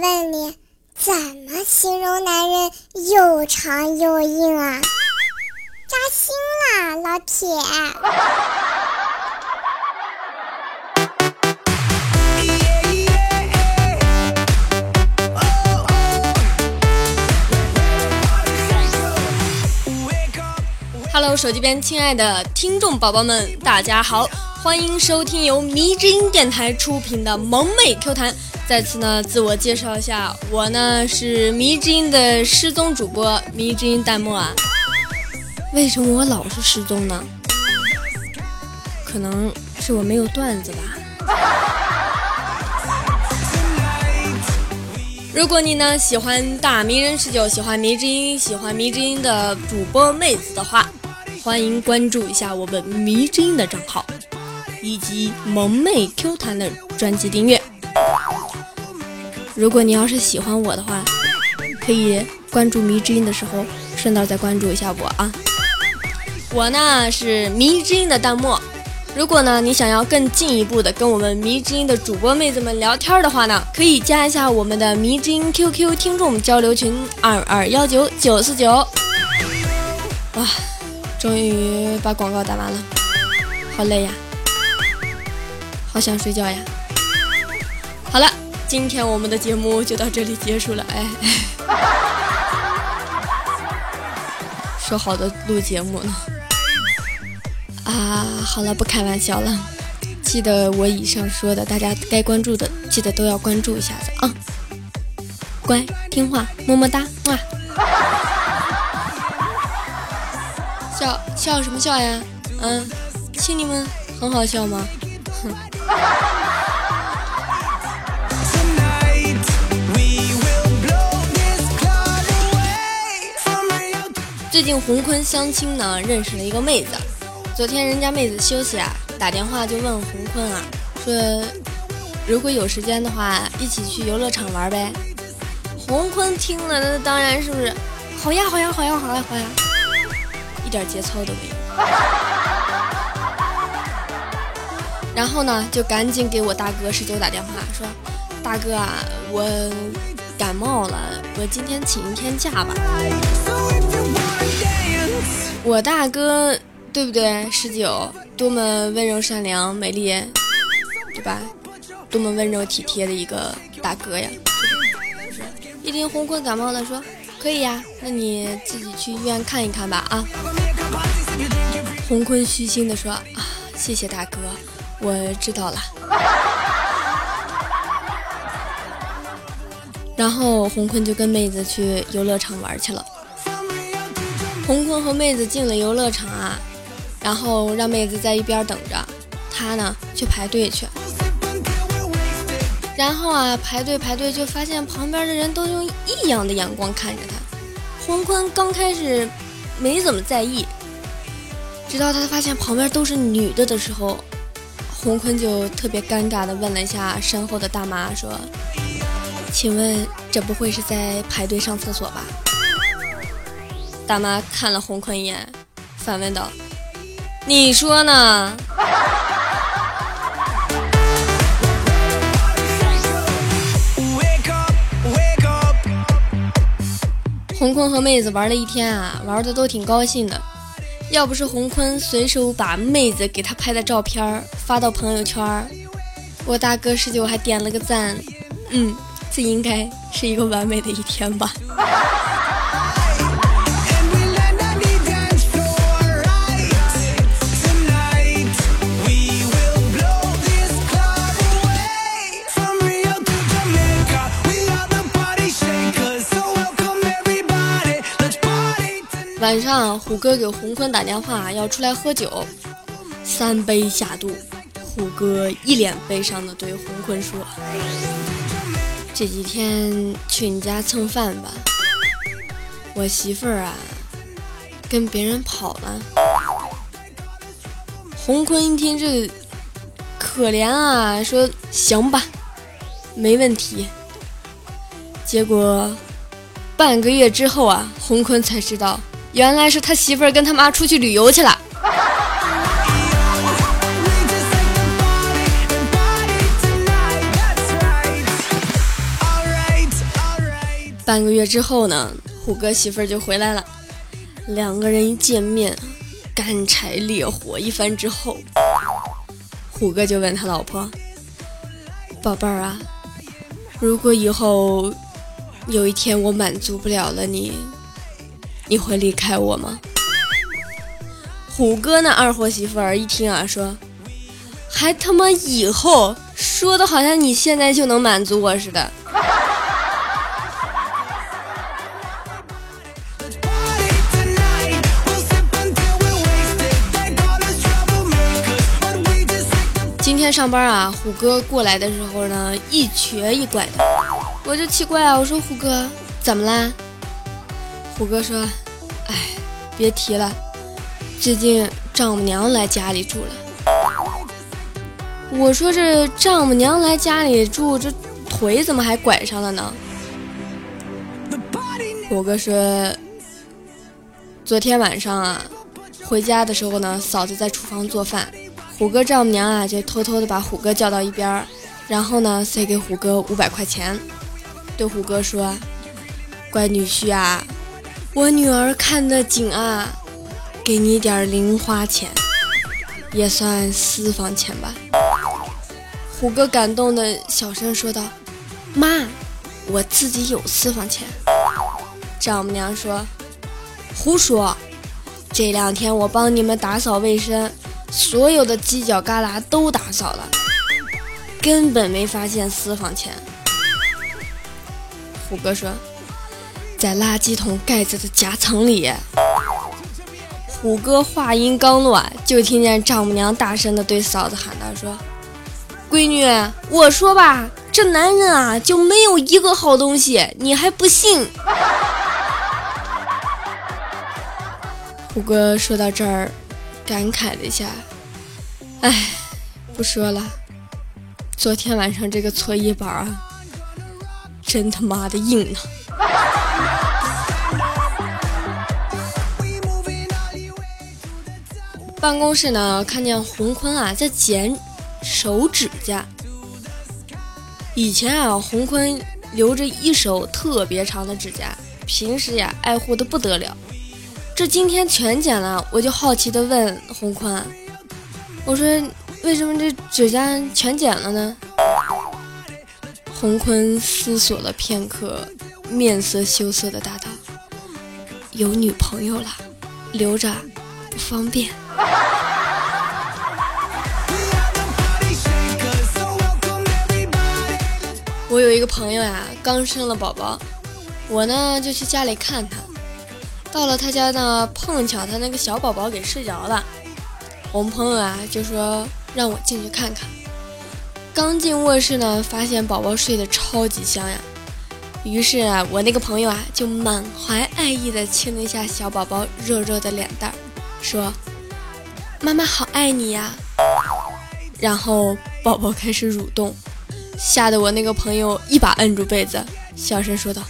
问你，怎么形容男人又长又硬啊？扎心了，老铁。Hello，手机边亲爱的听众宝宝们，大家好，欢迎收听由迷之音电台出品的萌妹 Q 弹。在此呢，自我介绍一下，我呢是迷之音的失踪主播迷之音弹幕啊。为什么我老是失踪呢？可能是我没有段子吧。如果你呢喜欢大迷人十九，喜欢迷之音，喜欢迷之音的主播妹子的话，欢迎关注一下我们迷之音的账号，以及萌妹 Q 弹的专辑订阅。如果你要是喜欢我的话，可以关注迷之音的时候，顺道再关注一下我啊。我呢是迷之音的弹幕。如果呢，你想要更进一步的跟我们迷之音的主播妹子们聊天的话呢，可以加一下我们的迷之音 QQ 听众交流群二二幺九九四九。哇，终于把广告打完了，好累呀，好想睡觉呀。好了，今天我们的节目就到这里结束了。哎，说好的录节目呢？啊，好了，不开玩笑了。记得我以上说的，大家该关注的，记得都要关注一下子啊。乖，听话，么么哒，哇！笑笑什么笑呀？嗯，亲你们很好笑吗？哼。近洪坤相亲呢，认识了一个妹子。昨天人家妹子休息啊，打电话就问洪坤啊，说如果有时间的话，一起去游乐场玩呗。洪坤听了，那当然是不是好呀好呀好呀好呀好呀，一点节操都没有。然后呢，就赶紧给我大哥十九打电话，说大哥啊，我感冒了，我今天请一天假吧。我大哥。对不对？十九，多么温柔善良、美丽，对吧？多么温柔体贴的一个大哥呀！一听红坤感冒了，说可以呀，那你自己去医院看一看吧啊！红坤虚心的说啊，谢谢大哥，我知道了。然后红坤就跟妹子去游乐场玩去了。红坤和妹子进了游乐场啊。然后让妹子在一边等着，他呢去排队去。然后啊，排队排队，就发现旁边的人都用异样的眼光看着他。洪坤刚开始没怎么在意，直到他发现旁边都是女的的时候，洪坤就特别尴尬的问了一下身后的大妈说：“请问这不会是在排队上厕所吧？”大妈看了洪坤一眼，反问道。你说呢？洪坤和妹子玩了一天啊，玩的都挺高兴的。要不是洪坤随手把妹子给他拍的照片发到朋友圈，我大哥十九还点了个赞。嗯，这应该是一个完美的一天吧。晚上，虎哥给洪坤打电话，要出来喝酒。三杯下肚，虎哥一脸悲伤的对洪坤说：“这几天去你家蹭饭吧，我媳妇儿啊，跟别人跑了。”洪坤一听这可怜啊，说：“行吧，没问题。”结果半个月之后啊，洪坤才知道。原来是他媳妇儿跟他妈出去旅游去了。半个月之后呢，虎哥媳妇儿就回来了，两个人一见面，干柴烈火一番之后，虎哥就问他老婆：“宝贝儿啊，如果以后有一天我满足不了了你，你会离开我吗？”虎哥那二货媳妇儿一听啊，说：“还他妈以后，说的好像你现在就能满足我似的。”今天上班啊，虎哥过来的时候呢，一瘸一拐的，我就奇怪啊，我说虎哥怎么啦？虎哥说：“哎，别提了，最近丈母娘来家里住了。”我说这丈母娘来家里住，这腿怎么还拐上了呢？虎哥说：“昨天晚上啊，回家的时候呢，嫂子在厨房做饭。”虎哥丈母娘啊，就偷偷的把虎哥叫到一边，然后呢，塞给虎哥五百块钱，对虎哥说：“乖女婿啊，我女儿看得紧啊，给你点零花钱，也算私房钱吧。”虎哥感动的小声说道：“妈，我自己有私房钱。”丈母娘说：“胡说，这两天我帮你们打扫卫生。”所有的犄角旮旯都打扫了，根本没发现私房钱。虎哥说，在垃圾桶盖子的夹层里。虎哥话音刚落，就听见丈母娘大声的对嫂子喊道：“说，闺女，我说吧，这男人啊就没有一个好东西，你还不信？”虎哥说到这儿。感慨了一下，哎，不说了。昨天晚上这个搓衣板啊，真他妈的硬啊。办公室呢，看见洪坤啊在剪手指甲。以前啊，洪坤留着一手特别长的指甲，平时呀爱护的不得了。这今天全剪了，我就好奇的问洪坤：“我说为什么这指甲全剪了呢？”洪坤思索了片刻，面色羞涩的答道：“有女朋友了，留着不方便。” 我有一个朋友呀，刚生了宝宝，我呢就去家里看他。到了他家呢，碰巧他那个小宝宝给睡着了。我们朋友啊就说让我进去看看。刚进卧室呢，发现宝宝睡得超级香呀。于是啊，我那个朋友啊就满怀爱意的亲了一下小宝宝热热的脸蛋，说：“妈妈好爱你呀。”然后宝宝开始蠕动，吓得我那个朋友一把摁住被子，小声说道：“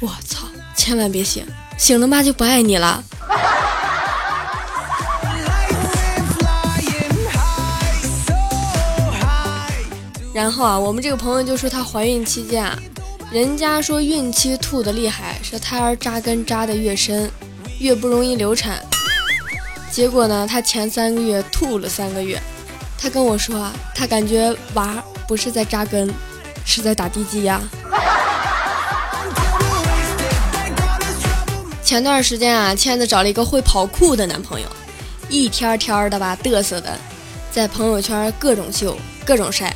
我操，千万别醒！”醒了妈就不爱你了。然后啊，我们这个朋友就说她怀孕期间啊，人家说孕期吐的厉害，说胎儿扎根扎的越深，越不容易流产。结果呢，他前三个月吐了三个月。他跟我说啊，他感觉娃不是在扎根，是在打地基呀。前段时间啊，倩子找了一个会跑酷的男朋友，一天天的吧嘚瑟的，在朋友圈各种秀、各种晒，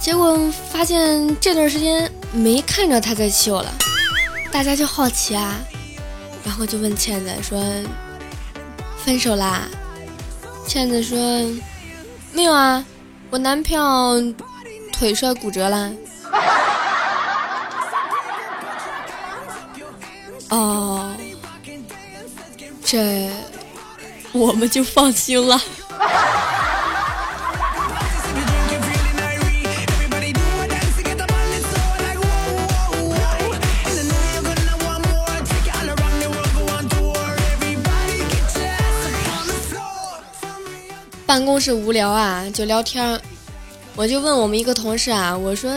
结果发现这段时间没看着他在秀了，大家就好奇啊，然后就问倩子说：“分手啦？”倩子说：“没有啊，我男票腿摔骨折啦。”哦，这我们就放心了。办公室无聊啊，就聊天。我就问我们一个同事啊，我说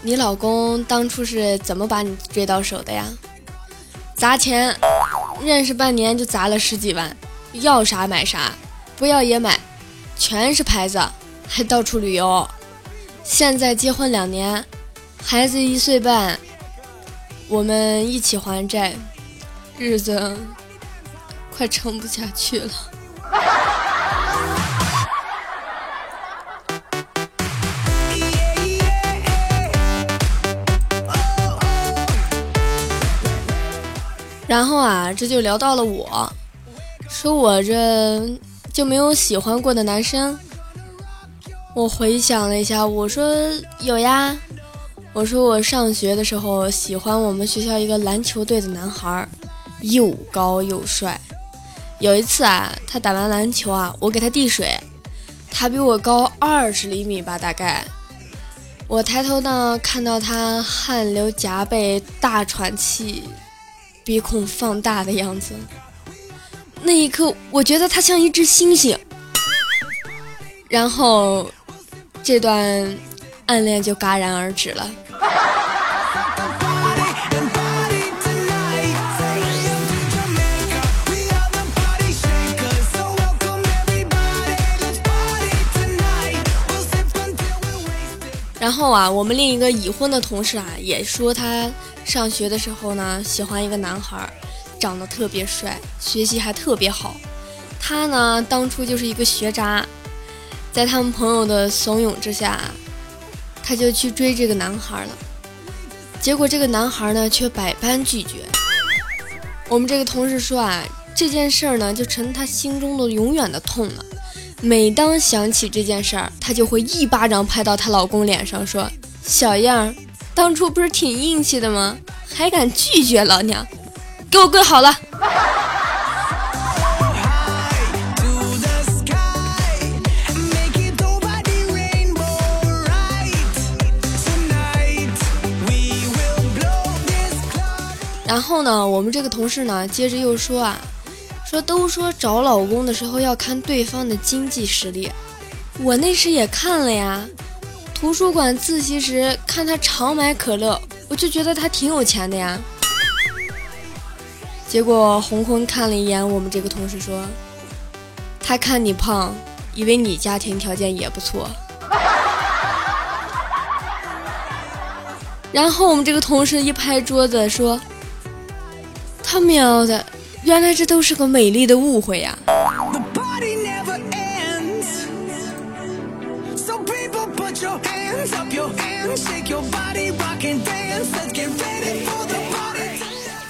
你老公当初是怎么把你追到手的呀？砸钱，认识半年就砸了十几万，要啥买啥，不要也买，全是牌子，还到处旅游。现在结婚两年，孩子一岁半，我们一起还债，日子快撑不下去了。然后啊，这就聊到了我，说我这就没有喜欢过的男生。我回想了一下，我说有呀。我说我上学的时候喜欢我们学校一个篮球队的男孩，又高又帅。有一次啊，他打完篮球啊，我给他递水，他比我高二十厘米吧，大概。我抬头呢，看到他汗流浃背，大喘气。鼻孔放大的样子，那一刻我觉得他像一只猩猩，然后这段暗恋就戛然而止了。然后啊，我们另一个已婚的同事啊，也说他。上学的时候呢，喜欢一个男孩，长得特别帅，学习还特别好。他呢，当初就是一个学渣，在他们朋友的怂恿之下，他就去追这个男孩了。结果这个男孩呢，却百般拒绝。我们这个同事说啊，这件事儿呢，就成他心中的永远的痛了。每当想起这件事儿，他就会一巴掌拍到她老公脸上，说：“小样儿。”当初不是挺硬气的吗？还敢拒绝老娘？给我跪好了！然后呢，我们这个同事呢，接着又说啊，说都说找老公的时候要看对方的经济实力，我那时也看了呀。图书馆自习时看他常买可乐，我就觉得他挺有钱的呀。结果红坤看了一眼我们这个同事，说：“他看你胖，以为你家庭条件也不错。”然后我们这个同事一拍桌子说：“他喵的，原来这都是个美丽的误会呀！”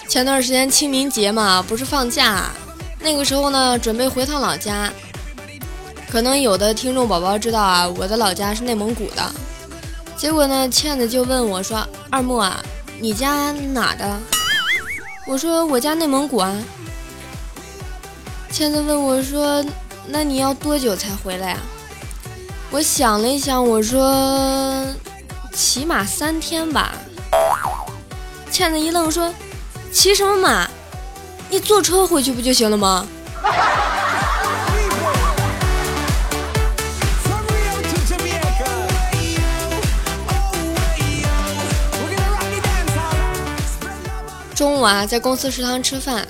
前段时间清明节嘛，不是放假，那个时候呢，准备回趟老家。可能有的听众宝宝知道啊，我的老家是内蒙古的。结果呢，倩子就问我说：“二木啊，你家哪的？”我说：“我家内蒙古啊。”倩子问我说：“那你要多久才回来啊？”我想了一想，我说：“起码三天吧。”倩子一愣，说：“骑什么马？你坐车回去不就行了吗？”中午啊，在公司食堂吃饭，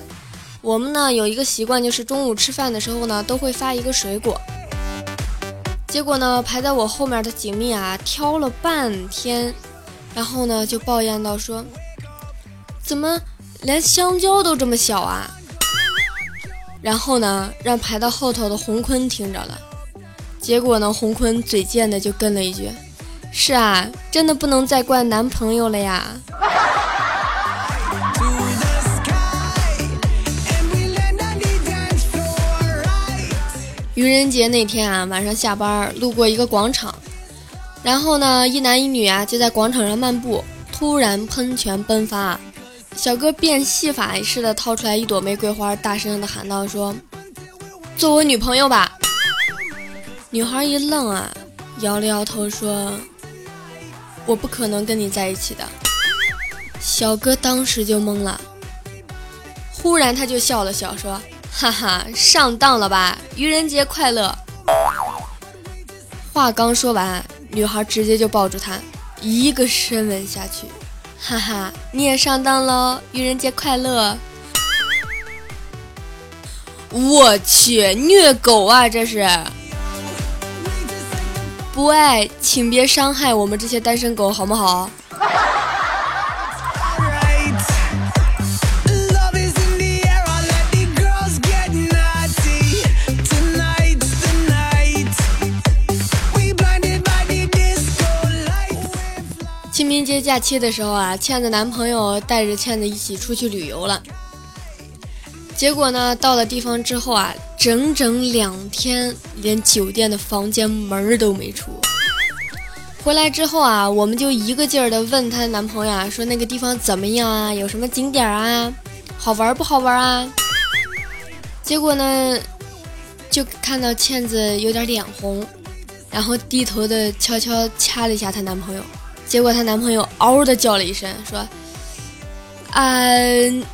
我们呢有一个习惯，就是中午吃饭的时候呢，都会发一个水果。结果呢，排在我后面的锦觅啊，挑了半天，然后呢就抱怨到说：“怎么连香蕉都这么小啊？”然后呢，让排到后头的洪坤听着了。结果呢，洪坤嘴贱的就跟了一句：“是啊，真的不能再怪男朋友了呀。”愚人节那天啊，晚上下班路过一个广场，然后呢，一男一女啊就在广场上漫步，突然喷泉迸发，小哥变戏法似的掏出来一朵玫瑰花，大声的喊道：“说，做我女朋友吧。”女孩一愣啊，摇了摇头说：“我不可能跟你在一起的。”小哥当时就懵了，忽然他就笑了笑说。哈哈，上当了吧！愚人节快乐。话刚说完，女孩直接就抱住他，一个深吻下去，哈哈，你也上当喽！愚人节快乐！我去，虐狗啊，这是！不爱，请别伤害我们这些单身狗，好不好？节假期的时候啊，倩子男朋友带着倩子一起出去旅游了。结果呢，到了地方之后啊，整整两天连酒店的房间门都没出。回来之后啊，我们就一个劲儿的问她男朋友啊，说那个地方怎么样啊？有什么景点啊？好玩不好玩啊？结果呢，就看到倩子有点脸红，然后低头的悄悄掐了一下她男朋友。结果她男朋友嗷的叫了一声，说。啊，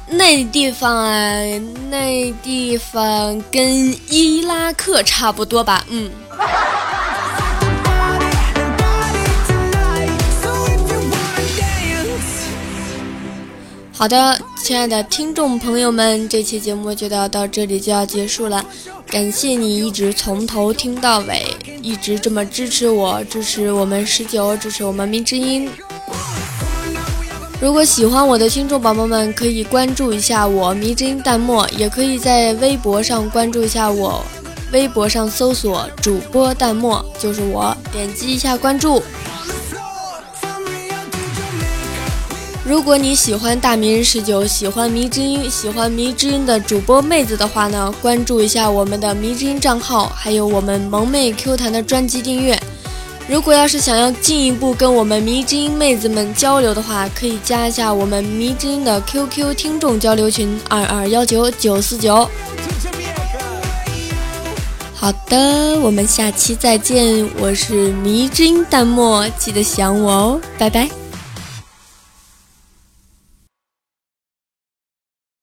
那地方啊，那地方跟伊拉克差不多吧？嗯。好的，亲爱的听众朋友们，这期节目就到到这里就要结束了。感谢你一直从头听到尾，一直这么支持我，支持我们十九，支持我们迷之音。如果喜欢我的听众宝宝们，可以关注一下我迷之音弹幕，也可以在微博上关注一下我，微博上搜索主播弹幕就是我，点击一下关注。如果你喜欢大迷人十九，喜欢迷之音，喜欢迷之音的主播妹子的话呢，关注一下我们的迷之音账号，还有我们萌妹 Q 弹的专辑订阅。如果要是想要进一步跟我们迷之音妹子们交流的话，可以加一下我们迷之音的 QQ 听众交流群二二幺九九四九。好的，我们下期再见，我是迷之音弹幕，记得想我哦，拜拜。